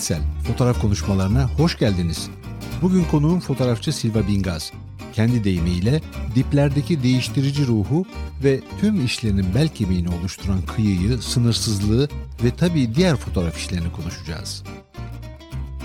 Merhaba, ben Ahmet Sel. Fotoğraf konuşmalarına hoş geldiniz. Bugün konuğum fotoğrafçı Silva Bingaz. Kendi deyimiyle diplerdeki değiştirici ruhu ve tüm işlerinin bel kemiğini oluşturan kıyıyı, sınırsızlığı ve tabii diğer fotoğraf işlerini konuşacağız.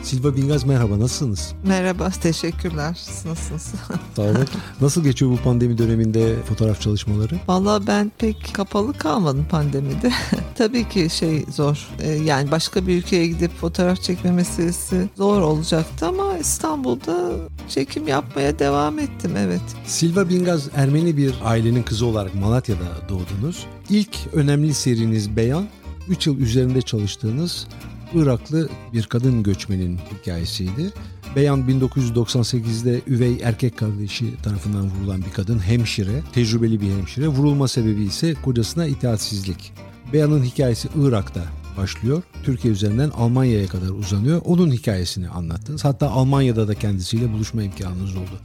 Silva Bingaz merhaba nasılsınız? Merhaba teşekkürler. Nasılsınız? Sağ olun. Nasıl geçiyor bu pandemi döneminde fotoğraf çalışmaları? Valla ben pek kapalı kalmadım pandemide. Tabii ki şey zor. Ee, yani başka bir ülkeye gidip fotoğraf çekme meselesi zor olacaktı ama İstanbul'da çekim yapmaya devam ettim evet. Silva Bingaz Ermeni bir ailenin kızı olarak Malatya'da doğdunuz. İlk önemli seriniz Beyan 3 yıl üzerinde çalıştığınız Iraklı bir kadın göçmenin hikayesiydi. Beyan 1998'de üvey erkek kardeşi tarafından vurulan bir kadın hemşire, tecrübeli bir hemşire. Vurulma sebebi ise kocasına itaatsizlik. Beyan'ın hikayesi Irak'ta başlıyor. Türkiye üzerinden Almanya'ya kadar uzanıyor. Onun hikayesini anlattınız. Hatta Almanya'da da kendisiyle buluşma imkanınız oldu.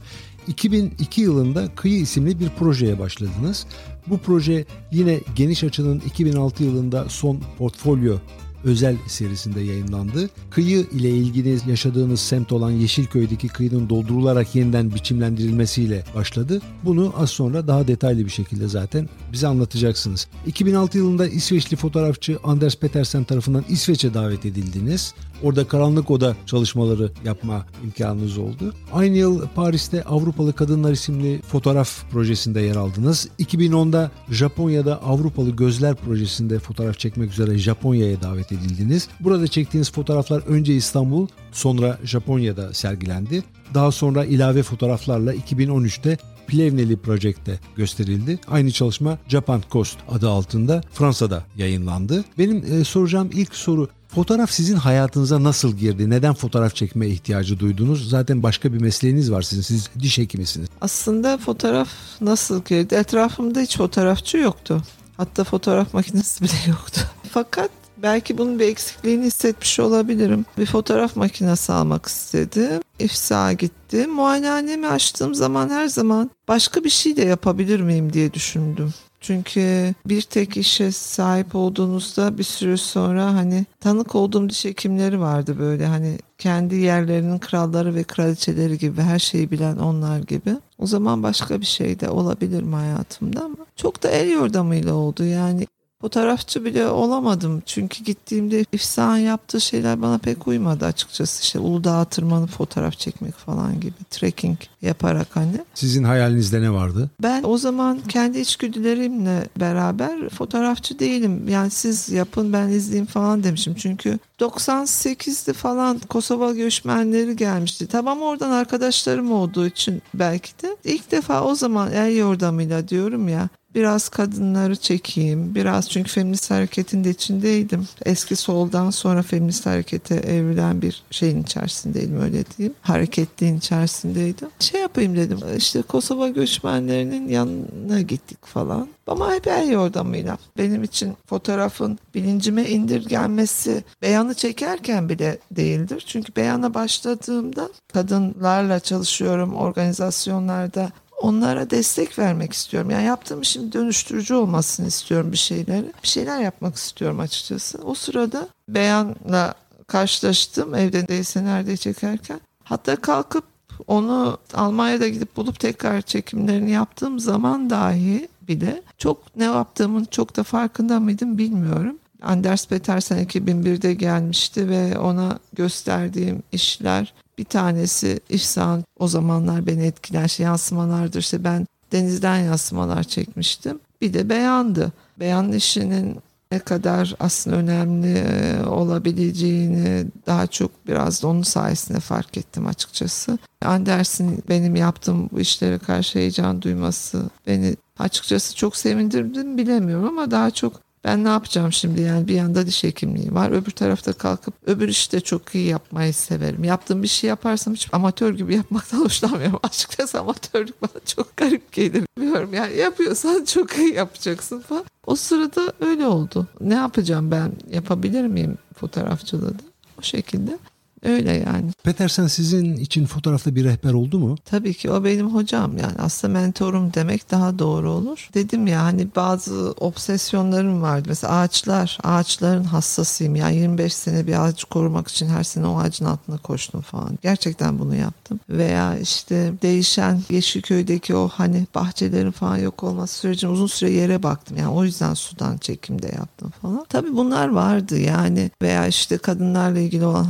2002 yılında Kıyı isimli bir projeye başladınız. Bu proje yine geniş açının 2006 yılında son portfolyo özel serisinde yayınlandı. Kıyı ile ilgili yaşadığınız semt olan Yeşilköy'deki kıyının doldurularak yeniden biçimlendirilmesiyle başladı. Bunu az sonra daha detaylı bir şekilde zaten bize anlatacaksınız. 2006 yılında İsveçli fotoğrafçı Anders Petersen tarafından İsveç'e davet edildiniz. Orada karanlık oda çalışmaları yapma imkanınız oldu. Aynı yıl Paris'te Avrupalı Kadınlar isimli fotoğraf projesinde yer aldınız. 2010'da Japonya'da Avrupalı Gözler projesinde fotoğraf çekmek üzere Japonya'ya davet edildiniz. Burada çektiğiniz fotoğraflar önce İstanbul, sonra Japonya'da sergilendi. Daha sonra ilave fotoğraflarla 2013'te Plevneli Project'te gösterildi. Aynı çalışma Japan Coast adı altında Fransa'da yayınlandı. Benim e, soracağım ilk soru Fotoğraf sizin hayatınıza nasıl girdi? Neden fotoğraf çekme ihtiyacı duydunuz? Zaten başka bir mesleğiniz var sizin. Siz diş hekimisiniz. Aslında fotoğraf nasıl girdi? Etrafımda hiç fotoğrafçı yoktu. Hatta fotoğraf makinesi bile yoktu. Fakat belki bunun bir eksikliğini hissetmiş olabilirim. Bir fotoğraf makinesi almak istedim. İfsa gitti. Muayenehanemi açtığım zaman her zaman başka bir şey de yapabilir miyim diye düşündüm. Çünkü bir tek işe sahip olduğunuzda bir süre sonra hani tanık olduğum diş hekimleri vardı böyle. Hani kendi yerlerinin kralları ve kraliçeleri gibi her şeyi bilen onlar gibi. O zaman başka bir şey de olabilir mi hayatımda? Ama çok da el yordamıyla oldu. Yani Fotoğrafçı bile olamadım çünkü gittiğimde İfsa'nın yaptığı şeyler bana pek uymadı açıkçası. İşte Uludağ'a tırmanıp fotoğraf çekmek falan gibi trekking yaparak hani. Sizin hayalinizde ne vardı? Ben o zaman kendi içgüdülerimle beraber fotoğrafçı değilim. Yani siz yapın ben izleyeyim falan demişim. Çünkü 98'de falan Kosova göçmenleri gelmişti. Tamam oradan arkadaşlarım olduğu için belki de ilk defa o zaman el yordamıyla diyorum ya biraz kadınları çekeyim. Biraz çünkü feminist hareketin de içindeydim. Eski soldan sonra feminist harekete evrilen bir şeyin içerisindeydim öyle diyeyim. Hareketliğin içerisindeydim. Şey yapayım dedim işte Kosova göçmenlerinin yanına gittik falan. Ama hep el yordamıyla. Benim için fotoğrafın bilincime indirgenmesi beyanı çekerken bile değildir. Çünkü beyana başladığımda kadınlarla çalışıyorum organizasyonlarda onlara destek vermek istiyorum. Yani yaptığım işin dönüştürücü olmasını istiyorum bir şeyleri. Bir şeyler yapmak istiyorum açıkçası. O sırada beyanla karşılaştım evde değilse nerede çekerken. Hatta kalkıp onu Almanya'da gidip bulup tekrar çekimlerini yaptığım zaman dahi bile çok ne yaptığımın çok da farkında mıydım bilmiyorum. Anders Petersen 2001'de gelmişti ve ona gösterdiğim işler bir tanesi İhsan o zamanlar beni etkilen şey yansımalardır. İşte ben denizden yansımalar çekmiştim. Bir de beyandı. Beyan işinin ne kadar aslında önemli e, olabileceğini daha çok biraz da onun sayesinde fark ettim açıkçası. Anders'in benim yaptığım bu işlere karşı heyecan duyması beni açıkçası çok sevindirdim bilemiyorum ama daha çok ben ne yapacağım şimdi yani bir yanda diş hekimliği var öbür tarafta kalkıp öbür işi de çok iyi yapmayı severim. Yaptığım bir şey yaparsam hiç amatör gibi yapmaktan hoşlanmıyorum. Açıkçası amatörlük bana çok garip gelir. Bilmiyorum yani yapıyorsan çok iyi yapacaksın falan. O sırada öyle oldu. Ne yapacağım ben yapabilir miyim fotoğrafçılığı da? O şekilde Öyle yani. Petersen sizin için fotoğrafta bir rehber oldu mu? Tabii ki o benim hocam yani aslında mentorum demek daha doğru olur. Dedim ya hani bazı obsesyonlarım vardı. Mesela ağaçlar, ağaçların hassasıyım. Yani 25 sene bir ağacı korumak için her sene o ağacın altına koştum falan. Gerçekten bunu yaptım. Veya işte değişen Yeşilköy'deki o hani bahçelerin falan yok olması sürecinde uzun süre yere baktım. Yani o yüzden sudan çekimde yaptım falan. Tabii bunlar vardı yani veya işte kadınlarla ilgili olan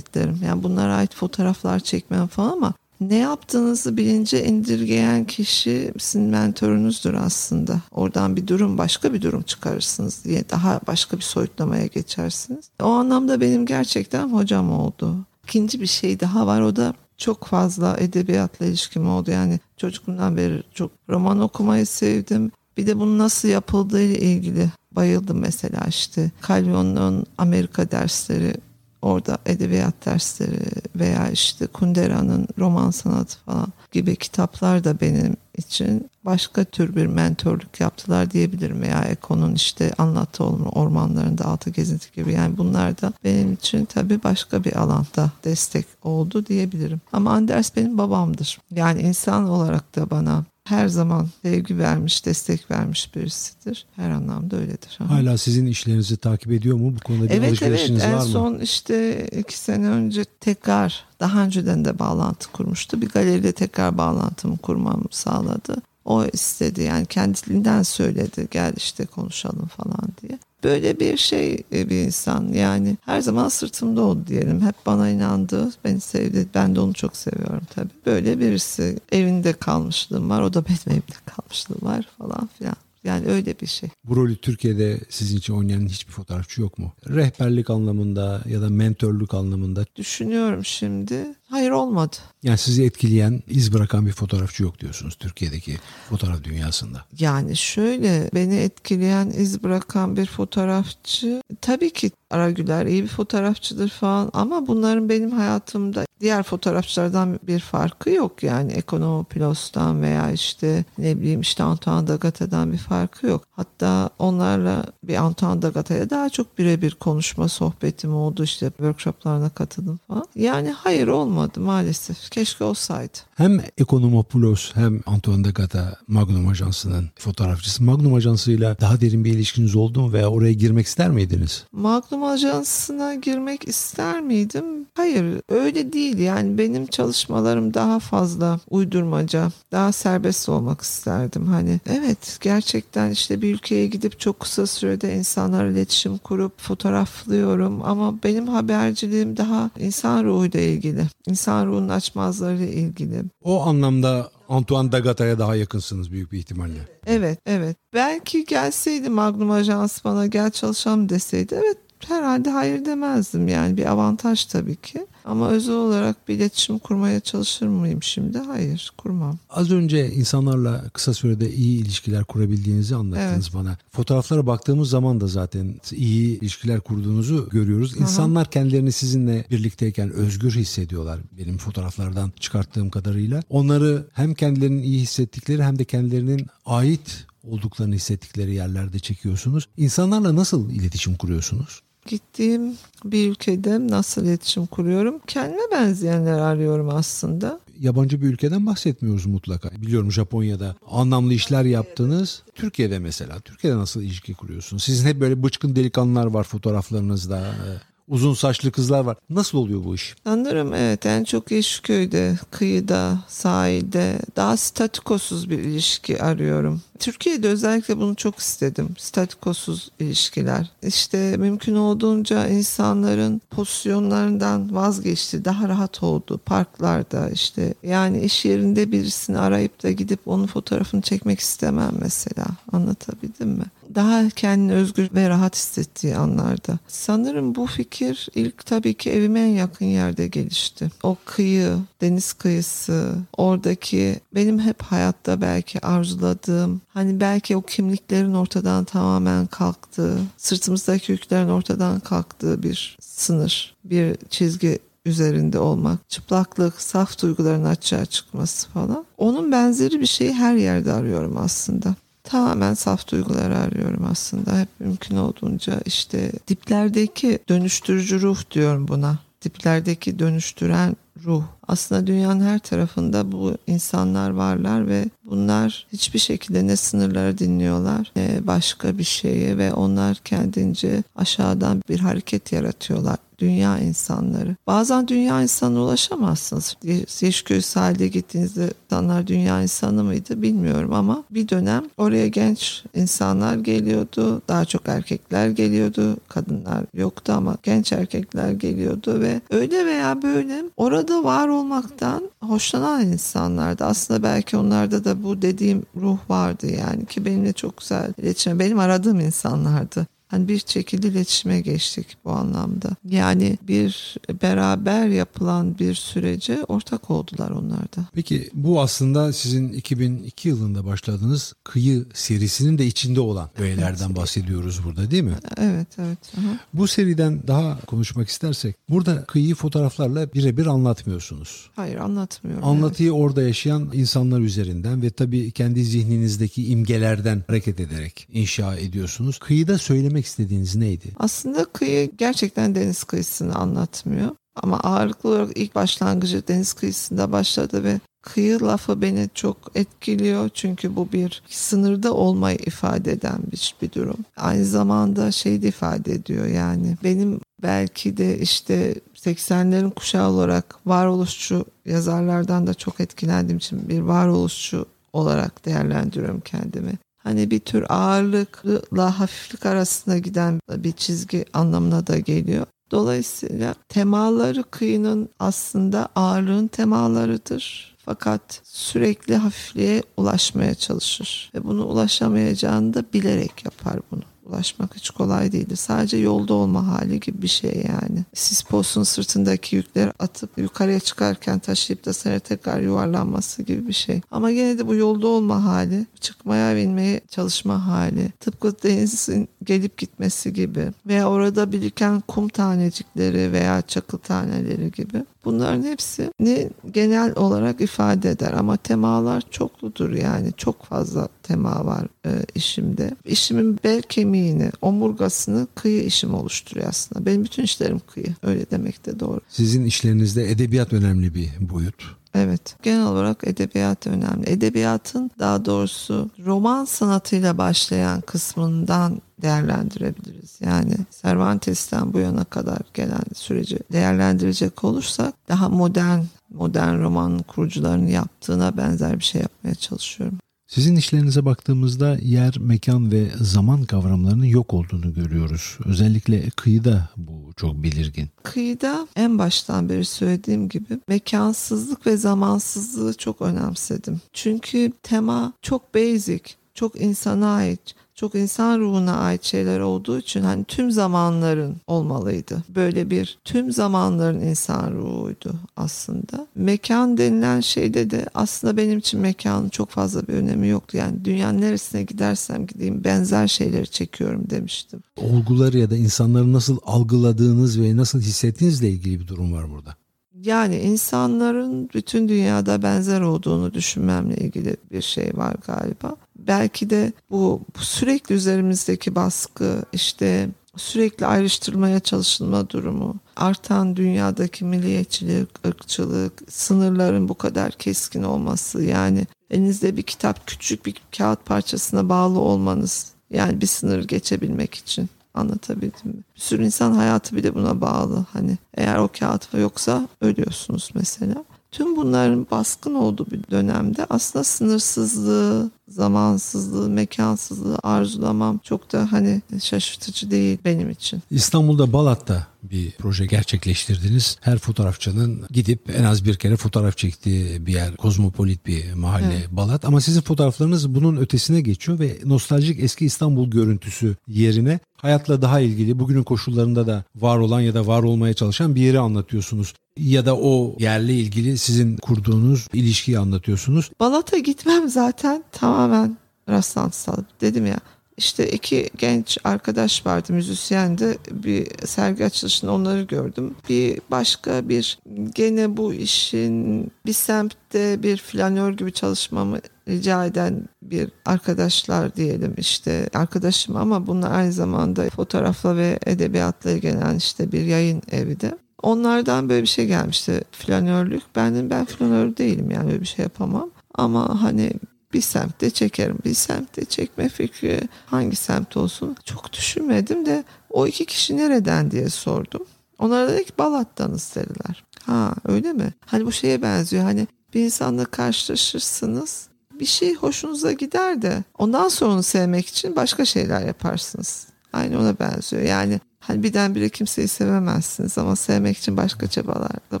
hassasiyetlerim. Yani bunlara ait fotoğraflar çekmem falan ama ne yaptığınızı bilince indirgeyen kişi sizin mentorunuzdur aslında. Oradan bir durum başka bir durum çıkarırsınız diye daha başka bir soyutlamaya geçersiniz. O anlamda benim gerçekten hocam oldu. İkinci bir şey daha var o da çok fazla edebiyatla ilişkim oldu. Yani çocukluğumdan beri çok roman okumayı sevdim. Bir de bunun nasıl yapıldığı ile ilgili bayıldım mesela işte. Calvino'nun Amerika dersleri orada edebiyat dersleri veya işte Kundera'nın roman sanatı falan gibi kitaplar da benim için başka tür bir mentorluk yaptılar diyebilirim veya Eko'nun işte anlattığı ormanlarında altı gezinti gibi yani bunlar da benim için tabii başka bir alanda destek oldu diyebilirim. Ama Anders benim babamdır. Yani insan olarak da bana her zaman sevgi vermiş, destek vermiş birisidir. Her anlamda öyledir. Hala sizin işlerinizi takip ediyor mu? Bu konuda bir evet, alışverişiniz evet. var mı? En son işte iki sene önce tekrar daha önceden de bağlantı kurmuştu. Bir galeriyle tekrar bağlantımı kurmamı sağladı. O istedi yani kendiliğinden söyledi gel işte konuşalım falan diye. Böyle bir şey e, bir insan yani her zaman sırtımda oldu diyelim. Hep bana inandı, beni sevdi. Ben de onu çok seviyorum tabii. Böyle birisi evinde kalmışlığım var. O da benim evimde kalmışlığım var falan filan. Yani öyle bir şey. Bu rolü Türkiye'de sizin için oynayan hiçbir fotoğrafçı yok mu? Rehberlik anlamında ya da mentorluk anlamında. Düşünüyorum şimdi. Hayır olmadı. Yani sizi etkileyen, iz bırakan bir fotoğrafçı yok diyorsunuz Türkiye'deki fotoğraf dünyasında. Yani şöyle beni etkileyen, iz bırakan bir fotoğrafçı tabii ki Aragüler iyi bir fotoğrafçıdır falan ama bunların benim hayatımda diğer fotoğrafçılardan bir farkı yok yani Ekonomopilos'tan veya işte ne bileyim işte Antoine Dagata'dan bir farkı yok. Hatta onlarla bir Antoine Dagata'ya daha çok birebir konuşma sohbetim oldu işte workshoplarına katıldım falan. Yani hayır olmadı maalesef. Keşke olsaydı. Hem Ekonomopoulos hem Antoine Dagata Magnum Ajansı'nın fotoğrafçısı. Magnum Ajansı'yla daha derin bir ilişkiniz oldu mu veya oraya girmek ister miydiniz? Magnum Ajansı'na girmek ister miydim? Hayır öyle değil yani benim çalışmalarım daha fazla uydurmaca, daha serbest olmak isterdim. Hani evet gerçekten işte bir ülkeye gidip çok kısa sürede insanlarla iletişim kurup fotoğraflıyorum ama benim haberciliğim daha insan ruhuyla ilgili. İnsan ruhunun açmazlarıyla ilgili. O anlamda Antoine Dagata'ya daha yakınsınız büyük bir ihtimalle. Evet, evet. Belki gelseydi Magnum Ajans bana gel çalışalım deseydi evet herhalde hayır demezdim yani bir avantaj tabii ki. Ama özel olarak bir iletişim kurmaya çalışır mıyım şimdi? Hayır kurmam. Az önce insanlarla kısa sürede iyi ilişkiler kurabildiğinizi anlattınız Evet. bana. Fotoğraflara baktığımız zaman da zaten iyi ilişkiler kurduğunuzu görüyoruz. İnsanlar kendilerini sizinle birlikteyken özgür hissediyorlar benim fotoğraflardan çıkarttığım kadarıyla. Onları hem kendilerinin iyi hissettikleri hem de kendilerinin ait olduklarını hissettikleri yerlerde çekiyorsunuz. İnsanlarla nasıl iletişim kuruyorsunuz? Gittiğim bir ülkede nasıl iletişim kuruyorum? Kendime benzeyenler arıyorum aslında. yabancı bir ülkeden bahsetmiyoruz mutlaka. Biliyorum Japonya'da anlamlı işler yaptınız. Türkiye'de mesela. Türkiye'de nasıl ilişki kuruyorsunuz? Sizin hep böyle bıçkın delikanlılar var fotoğraflarınızda. Ee, Uzun saçlı kızlar var. Nasıl oluyor bu iş? Sanırım evet en çok Yeşilköy'de, kıyıda, sahilde daha statükosuz bir ilişki arıyorum. Türkiye'de özellikle bunu çok istedim. Statükosuz ilişkiler. İşte mümkün olduğunca insanların pozisyonlarından vazgeçti. Daha rahat oldu parklarda işte. Yani iş yerinde birisini arayıp da gidip onun fotoğrafını çekmek istemem mesela. Anlatabildim mi? Daha kendini özgür ve rahat hissettiği anlarda. Sanırım bu fikir ilk tabii ki evime en yakın yerde gelişti. O kıyı, deniz kıyısı, oradaki benim hep hayatta belki arzuladığım, hani belki o kimliklerin ortadan tamamen kalktığı, sırtımızdaki yüklerin ortadan kalktığı bir sınır, bir çizgi üzerinde olmak, çıplaklık, saf duyguların açığa çıkması falan. Onun benzeri bir şeyi her yerde arıyorum aslında. Tamamen saf duyguları arıyorum aslında. Hep mümkün olduğunca işte diplerdeki dönüştürücü ruh diyorum buna. tiplerdeki dönüştüren ruh. Aslında dünyanın her tarafında bu insanlar varlar ve bunlar hiçbir şekilde ne sınırları dinliyorlar ne başka bir şeyi ve onlar kendince aşağıdan bir hareket yaratıyorlar dünya insanları. Bazen dünya insanına ulaşamazsınız. Yeşköy sahilde gittiğinizde insanlar dünya insanı mıydı bilmiyorum ama bir dönem oraya genç insanlar geliyordu. Daha çok erkekler geliyordu. Kadınlar yoktu ama genç erkekler geliyordu ve öyle veya böyle orada var olmaktan hoşlanan insanlardı. Aslında belki onlarda da bu dediğim ruh vardı yani ki benimle çok güzel iletişim. Benim aradığım insanlardı hani bir şekilde iletişime geçtik bu anlamda. Yani bir beraber yapılan bir sürece ortak oldular onlar da. Peki bu aslında sizin 2002 yılında başladığınız Kıyı serisinin de içinde olan öğelerden evet. bahsediyoruz burada değil mi? Evet evet. Aha. Bu seriden daha konuşmak istersek burada kıyıyı fotoğraflarla birebir anlatmıyorsunuz. Hayır anlatmıyorum. Anlatıyı evet. orada yaşayan insanlar üzerinden ve tabii kendi zihninizdeki imgelerden hareket ederek inşa ediyorsunuz. Kıyıda söylemek söylemek istediğiniz neydi? Aslında kıyı gerçekten deniz kıyısını anlatmıyor. Ama ağırlıklı olarak ilk başlangıcı deniz kıyısında başladı ve kıyı lafı beni çok etkiliyor. Çünkü bu bir sınırda olmayı ifade eden bir, bir durum. Aynı zamanda şey de ifade ediyor yani benim belki de işte 80'lerin kuşağı olarak varoluşçu yazarlardan da çok etkilendiğim için bir varoluşçu olarak değerlendiriyorum kendimi hani bir tür ağırlıkla hafiflik arasında giden bir çizgi anlamına da geliyor. Dolayısıyla temaları kıyının aslında ağırlığın temalarıdır. Fakat sürekli hafifliğe ulaşmaya çalışır. Ve bunu ulaşamayacağını da bilerek yapar bunu ulaşmak hiç kolay değildir. Sadece yolda olma hali gibi bir şey yani. Sispos'un sırtındaki yükleri atıp yukarıya çıkarken taşıyıp da sonra tekrar yuvarlanması gibi bir şey. Ama gene de bu yolda olma hali, çıkmaya binmeye çalışma hali, tıpkı denizin gelip gitmesi gibi veya orada biriken kum tanecikleri veya çakıl taneleri gibi Bunların hepsini genel olarak ifade eder ama temalar çokludur yani çok fazla tema var e, işimde. İşimin bel kemiğini, omurgasını kıyı işim oluşturuyor aslında. Benim bütün işlerim kıyı. Öyle demek de doğru. Sizin işlerinizde edebiyat önemli bir boyut. Evet, genel olarak edebiyat önemli. Edebiyatın daha doğrusu roman sanatıyla başlayan kısmından değerlendirebiliriz. Yani Cervantes'ten bu yana kadar gelen süreci değerlendirecek olursak daha modern modern roman kurucularının yaptığına benzer bir şey yapmaya çalışıyorum. Sizin işlerinize baktığımızda yer, mekan ve zaman kavramlarının yok olduğunu görüyoruz. Özellikle kıyıda bu çok belirgin. Kıyıda en baştan beri söylediğim gibi mekansızlık ve zamansızlığı çok önemsedim. Çünkü tema çok basic, çok insana ait çok insan ruhuna ait şeyler olduğu için hani tüm zamanların olmalıydı. Böyle bir tüm zamanların insan ruhuydu aslında. Mekan denilen şeyde de aslında benim için mekanın çok fazla bir önemi yoktu. Yani dünyanın neresine gidersem gideyim benzer şeyleri çekiyorum demiştim. Olguları ya da insanları nasıl algıladığınız ve nasıl hissettiğinizle ilgili bir durum var burada. Yani insanların bütün dünyada benzer olduğunu düşünmemle ilgili bir şey var galiba. Belki de bu, bu sürekli üzerimizdeki baskı işte sürekli ayrıştırmaya çalışılma durumu, artan dünyadaki milliyetçilik, ırkçılık, sınırların bu kadar keskin olması yani elinizde bir kitap küçük bir kağıt parçasına bağlı olmanız yani bir sınır geçebilmek için anlatabildim mi? Bir sürü insan hayatı bile buna bağlı. Hani eğer o kağıt yoksa ölüyorsunuz mesela. Tüm bunların baskın olduğu bir dönemde aslında sınırsızlığı, zamansızlığı, mekansızlığı arzulamam çok da hani şaşırtıcı değil benim için. İstanbul'da Balat'ta bir proje gerçekleştirdiniz. Her fotoğrafçının gidip en az bir kere fotoğraf çektiği bir yer, kozmopolit bir mahalle evet. Balat. Ama sizin fotoğraflarınız bunun ötesine geçiyor ve nostaljik eski İstanbul görüntüsü yerine hayatla daha ilgili, bugünün koşullarında da var olan ya da var olmaya çalışan bir yeri anlatıyorsunuz ya da o yerle ilgili sizin kurduğunuz ilişkiyi anlatıyorsunuz. Balat'a gitmem zaten tamamen rastlantısal. Dedim ya işte iki genç arkadaş vardı müzisyendi. Bir sergi açılışında onları gördüm. Bir başka bir gene bu işin bir semtte bir flanör gibi çalışmamı rica eden bir arkadaşlar diyelim işte arkadaşım ama bunlar aynı zamanda fotoğrafla ve edebiyatla ilgilenen işte bir yayın evi de. Onlardan böyle bir şey gelmişti flanörlük. Ben de ben flanör değilim yani öyle bir şey yapamam. Ama hani bir semtte çekerim. Bir semtte çekme fikri hangi semt olsun çok düşünmedim de o iki kişi nereden diye sordum. Onlara dedi ki Balat'tanız dediler. Ha öyle mi? Hani bu şeye benziyor. Hani bir insanla karşılaşırsınız. Bir şey hoşunuza gider de ondan sonra onu sevmek için başka şeyler yaparsınız. Aynı ona benziyor. Yani hani birdenbire kimseyi sevemezsiniz ama sevmek için başka çabalarda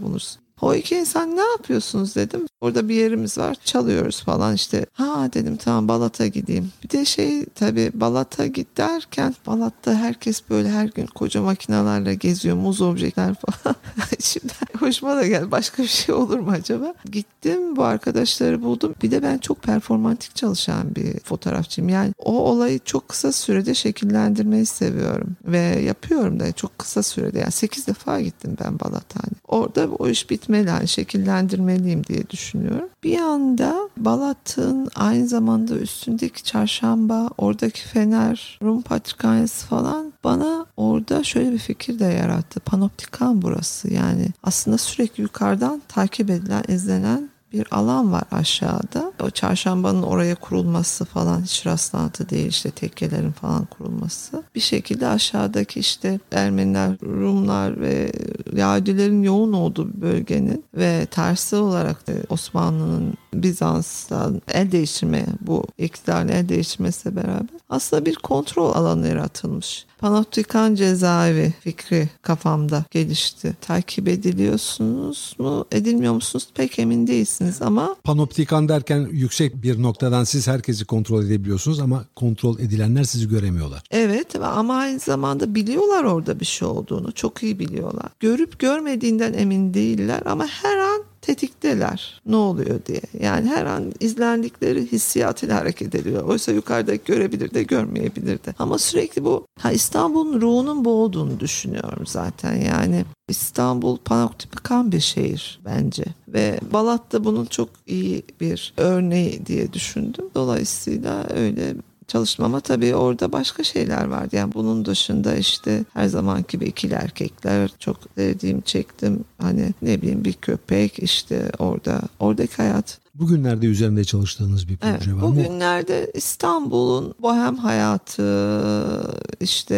bulursunuz. O iki insan ne yapıyorsunuz dedim. Orada bir yerimiz var çalıyoruz falan işte. Ha dedim tamam Balat'a gideyim. Bir de şey tabii Balat'a git derken Balat'ta herkes böyle her gün koca makinalarla geziyor. Muz objeler falan. Şimdi hoşuma da geldi. Başka bir şey olur mu acaba? Gittim bu arkadaşları buldum. Bir de ben çok performantik çalışan bir fotoğrafçıyım. Yani o olayı çok kısa sürede şekillendirmeyi seviyorum. Ve yapıyorum da çok kısa sürede. Yani 8 defa gittim ben Balat'a. Hani. Orada o iş bitmeli. Yani şekillendirmeliyim diye düşünüyorum. Bir anda Balat'ın aynı zamanda üstündeki çarşamba, oradaki Fener, Rum Patrikhanesi falan bana orada şöyle bir fikir de yarattı. Panoptikan burası yani aslında sürekli yukarıdan takip edilen, izlenen bir alan var aşağıda. O çarşambanın oraya kurulması falan hiç rastlantı değil işte tekkelerin falan kurulması. Bir şekilde aşağıdaki işte Ermeniler, Rumlar ve Yahudilerin yoğun olduğu bölgenin ve tersi olarak Osmanlı'nın Bizans'tan el değiştirme bu iktidarın el değiştirmesiyle beraber aslında bir kontrol alanı yaratılmış. Panoptikan cezaevi fikri kafamda gelişti. Takip ediliyorsunuz mu, edilmiyor musunuz pek emin değilsiniz ama... Panoptikan derken yüksek bir noktadan siz herkesi kontrol edebiliyorsunuz ama kontrol edilenler sizi göremiyorlar. Evet ama aynı zamanda biliyorlar orada bir şey olduğunu. Çok iyi biliyorlar. Görüp görmediğinden emin değiller ama her an tetikteler ne oluyor diye. Yani her an izlendikleri hissiyatıyla hareket ediyor. Oysa yukarıdaki görebilir de görmeyebilir de. Ama sürekli bu ha İstanbul'un ruhunun bu düşünüyorum zaten. Yani İstanbul panoptikan bir şehir bence. Ve Balat da bunun çok iyi bir örneği diye düşündüm. Dolayısıyla öyle çalışmama tabii orada başka şeyler vardı. Yani bunun dışında işte her zaman gibi ikili erkekler çok sevdiğim çektim. Hani ne bileyim bir köpek işte orada oradaki hayat Bugünlerde üzerinde çalıştığınız bir proje evet, var mı? Bugünlerde İstanbul'un bohem hayatı, işte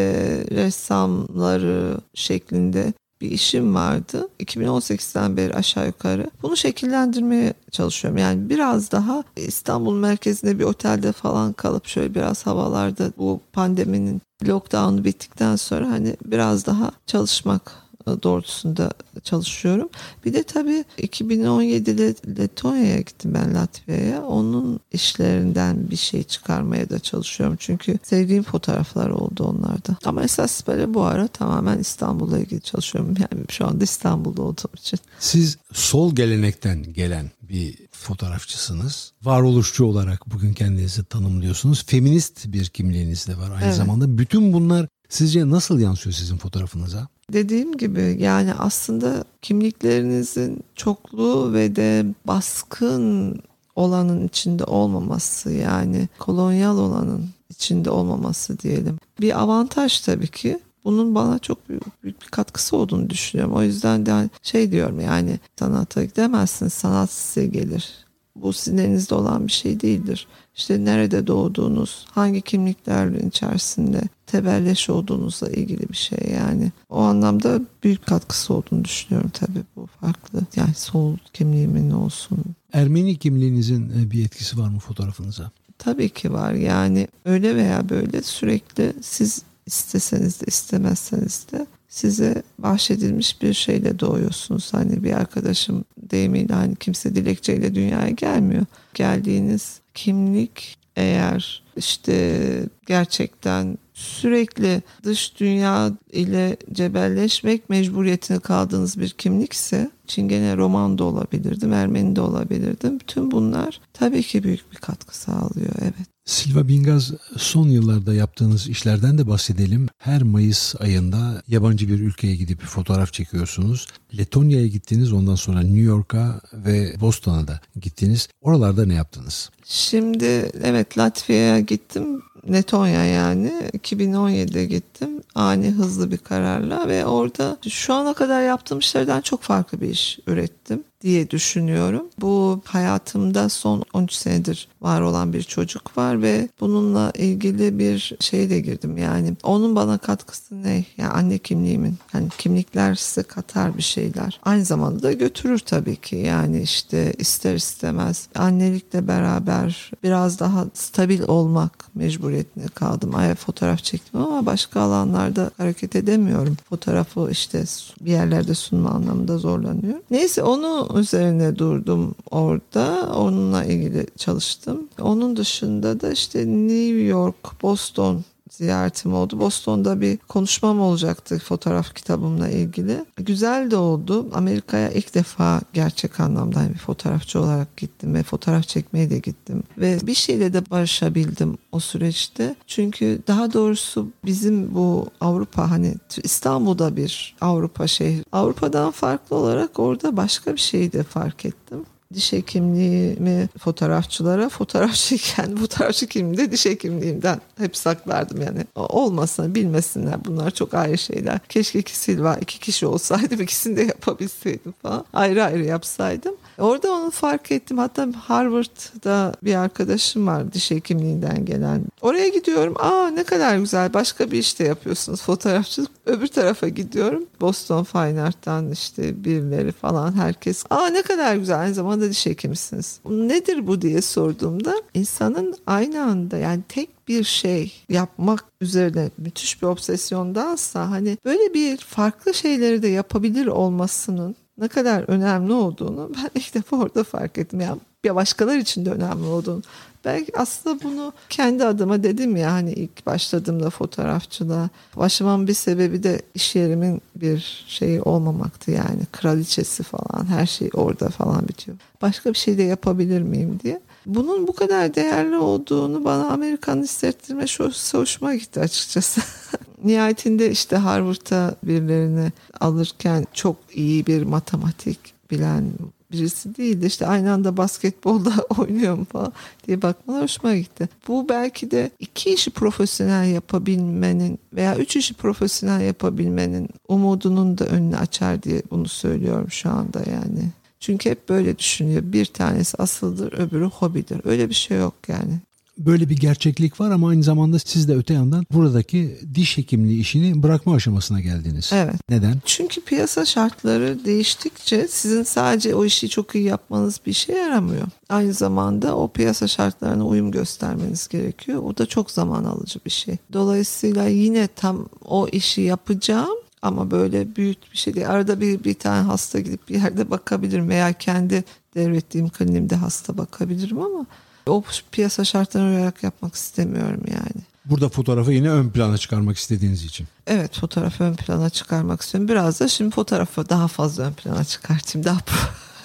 ressamları şeklinde bir işim vardı. 2018'den beri aşağı yukarı. Bunu şekillendirmeye çalışıyorum. Yani biraz daha İstanbul merkezinde bir otelde falan kalıp şöyle biraz havalarda bu pandeminin lockdown'u bittikten sonra hani biraz daha çalışmak doğrultusunda çalışıyorum. Bir de tabii 2017'de Letonya'ya gittim ben Latvia'ya. Onun işlerinden bir şey çıkarmaya da çalışıyorum. Çünkü sevdiğim fotoğraflar oldu onlarda. Ama esas böyle bu ara tamamen İstanbul'la ilgili çalışıyorum. Yani şu anda İstanbul'da olduğum için. Siz sol gelenekten gelen bir fotoğrafçısınız. Varoluşçu olarak bugün kendinizi tanımlıyorsunuz. Feminist bir kimliğiniz de var aynı evet. zamanda. Bütün bunlar sizce nasıl yansıyor sizin fotoğrafınıza? Dediğim gibi yani aslında kimliklerinizin çokluğu ve de baskın olanın içinde olmaması yani kolonyal olanın içinde olmaması diyelim. Bir avantaj tabii ki. Bunun bana çok büyük, büyük bir katkısı olduğunu düşünüyorum. O yüzden de şey diyorum yani sanata gidemezsiniz sanat size gelir. Bu sizin olan bir şey değildir. İşte nerede doğduğunuz, hangi kimliklerin içerisinde tebelleş olduğunuzla ilgili bir şey yani. O anlamda büyük katkısı olduğunu düşünüyorum tabii bu farklı. Yani sol kimliğimin olsun. Ermeni kimliğinizin e, bir etkisi var mı fotoğrafınıza? Tabii ki var. Yani öyle veya böyle sürekli siz isteseniz de istemezseniz de size bahşedilmiş bir şeyle doğuyorsunuz. Hani bir arkadaşım deyimiyle hani kimse dilekçeyle dünyaya gelmiyor. Geldiğiniz kimlik eğer işte gerçekten sürekli dış dünya ile cebelleşmek mecburiyetine kaldığınız bir kimlikse Çingene roman da olabilirdim, Ermeni de olabilirdim. Bütün bunlar tabii ki büyük bir katkı sağlıyor. Evet. Silva Bingaz son yıllarda yaptığınız işlerden de bahsedelim. Her Mayıs ayında yabancı bir ülkeye gidip fotoğraf çekiyorsunuz. Letonya'ya gittiniz ondan sonra New York'a ve Boston'a da gittiniz. Oralarda ne yaptınız? Şimdi evet Latvia'ya gittim. Letonya yani 2017'de gittim ani hızlı bir kararla ve orada şu ana kadar yaptığım işlerden çok farklı bir iş ürettim diye düşünüyorum. Bu hayatımda son 13 senedir var olan bir çocuk var ve bununla ilgili bir şeyle girdim. Yani onun bana katkısı ne? Yani anne kimliğimin. Yani kimlikler size katar bir şeyler. Aynı zamanda da götürür tabii ki. Yani işte ister istemez annelikle beraber biraz daha stabil olmak mecburiyetine kaldım. Ay fotoğraf çektim ama başka alanlarda hareket edemiyorum. Fotoğrafı işte bir yerlerde sunma anlamında zorlanıyorum. Neyse onu üzerine durdum orada. Onunla ilgili çalıştım. Onun dışında da işte New York, Boston ziyaretim oldu. Boston'da bir konuşmam olacaktı fotoğraf kitabımla ilgili. Güzel de oldu. Amerika'ya ilk defa gerçek anlamda bir fotoğrafçı olarak gittim ve fotoğraf çekmeye de gittim. Ve bir şeyle de barışabildim o süreçte. Çünkü daha doğrusu bizim bu Avrupa hani İstanbul'da bir Avrupa şehri. Avrupa'dan farklı olarak orada başka bir şeyi de fark ettim diş hekimliğimi fotoğrafçılara, fotoğrafçı kendi fotoğrafçı kimliğimde diş hekimliğimden hep saklardım yani. Olmasın, bilmesinler bunlar çok ayrı şeyler. Keşke iki Silva iki kişi olsaydım ikisini de yapabilseydim falan. Ayrı ayrı yapsaydım. Orada onu fark ettim. Hatta Harvard'da bir arkadaşım var diş hekimliğinden gelen. Oraya gidiyorum. Aa ne kadar güzel. Başka bir işte yapıyorsunuz fotoğrafçılık. Öbür tarafa gidiyorum. Boston Fine Art'tan işte birileri falan herkes. Aa ne kadar güzel. Aynı zamanda diş hekimisiniz. Nedir bu diye sorduğumda insanın aynı anda yani tek bir şey yapmak üzerine müthiş bir obsesyondansa hani böyle bir farklı şeyleri de yapabilir olmasının ne kadar önemli olduğunu ben ilk defa orada fark ettim. Yani ya başkalar için de önemli olduğunu. Belki aslında bunu kendi adıma dedim ya hani ilk başladığımda fotoğrafçılığa. Başlamamın bir sebebi de iş yerimin bir şeyi olmamaktı yani. Kraliçesi falan her şey orada falan bitiyor. Başka bir şey de yapabilir miyim diye. Bunun bu kadar değerli olduğunu bana Amerikan hissettirme hoşuma gitti açıkçası. Nihayetinde işte Harvard'a birilerini alırken çok iyi bir matematik bilen birisi değildi. İşte aynı anda basketbolda oynuyorum falan diye bakmalar hoşuma gitti. Bu belki de iki işi profesyonel yapabilmenin veya üç işi profesyonel yapabilmenin umudunun da önünü açar diye bunu söylüyorum şu anda yani. Çünkü hep böyle düşünüyor. Bir tanesi asıldır, öbürü hobidir. Öyle bir şey yok yani böyle bir gerçeklik var ama aynı zamanda siz de öte yandan buradaki diş hekimliği işini bırakma aşamasına geldiniz. Evet. Neden? Çünkü piyasa şartları değiştikçe sizin sadece o işi çok iyi yapmanız bir şey yaramıyor. Aynı zamanda o piyasa şartlarına uyum göstermeniz gerekiyor. O da çok zaman alıcı bir şey. Dolayısıyla yine tam o işi yapacağım ama böyle büyük bir şey değil. Arada bir, bir tane hasta gidip bir yerde bakabilirim veya kendi devrettiğim kliniğimde hasta bakabilirim ama o piyasa şartlarına uyarak yapmak istemiyorum yani. Burada fotoğrafı yine ön plana çıkarmak istediğiniz için. Evet fotoğrafı ön plana çıkarmak istiyorum. Biraz da şimdi fotoğrafı daha fazla ön plana çıkartayım. Daha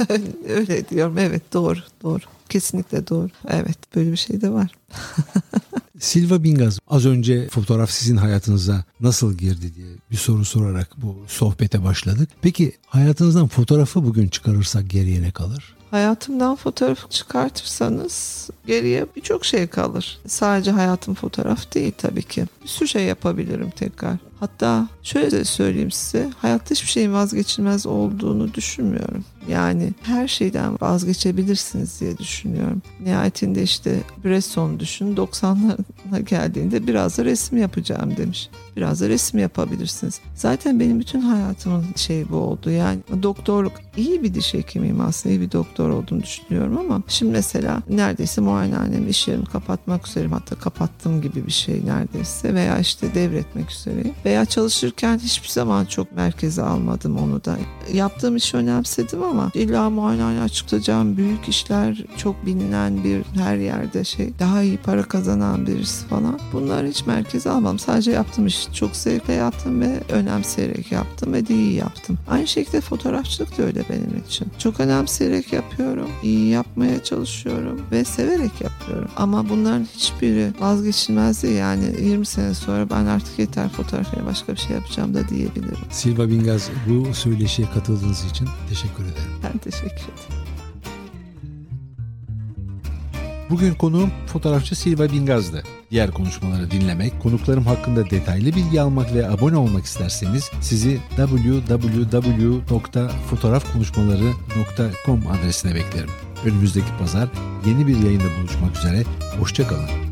öyle diyorum. Evet doğru doğru. Kesinlikle doğru. Evet böyle bir şey de var. Silva Bingaz az önce fotoğraf sizin hayatınıza nasıl girdi diye bir soru sorarak bu sohbete başladık. Peki hayatınızdan fotoğrafı bugün çıkarırsak geriye ne kalır? Hayatımdan fotoğraf çıkartırsanız geriye birçok şey kalır. Sadece hayatım fotoğraf değil tabii ki. Bir sürü şey yapabilirim tekrar. Hatta şöyle de söyleyeyim size hayatta hiçbir şeyin vazgeçilmez olduğunu düşünmüyorum. Yani her şeyden vazgeçebilirsiniz diye düşünüyorum. Nihayetinde işte Bresson düşün 90'larına geldiğinde biraz da resim yapacağım demiş. Biraz da resim yapabilirsiniz. Zaten benim bütün hayatımın şey bu oldu. Yani doktorluk iyi bir diş hekimiyim aslında iyi bir doktor olduğunu düşünüyorum ama şimdi mesela neredeyse muayenehanemi iş yerimi kapatmak üzereyim hatta kapattığım gibi bir şey neredeyse veya işte devretmek üzereyim veya çalışırken hiçbir zaman çok merkeze almadım onu da. Yaptığım işi önemsedim ama illa muayenehane açıklayacağım büyük işler çok bilinen bir her yerde şey daha iyi para kazanan birisi falan. Bunları hiç merkeze almam. Sadece yaptığım iş çok zevkle yaptım ve önemseyerek yaptım ve de iyi yaptım. Aynı şekilde fotoğrafçılık da öyle benim için. Çok önemseyerek yapıyorum. iyi yapmaya çalışıyorum ve severek yapıyorum. Ama bunların hiçbiri vazgeçilmez değil. Yani 20 sene sonra ben artık yeter fotoğraf başka bir şey yapacağım da diyebilirim. Silva Bingaz bu söyleşiye katıldığınız için teşekkür ederim. Ben teşekkür ederim. Bugün konuğum fotoğrafçı Silva Bingaz'dı. Diğer konuşmaları dinlemek, konuklarım hakkında detaylı bilgi almak ve abone olmak isterseniz sizi www.fotoğrafkonuşmaları.com adresine beklerim. Önümüzdeki pazar yeni bir yayında buluşmak üzere. Hoşçakalın.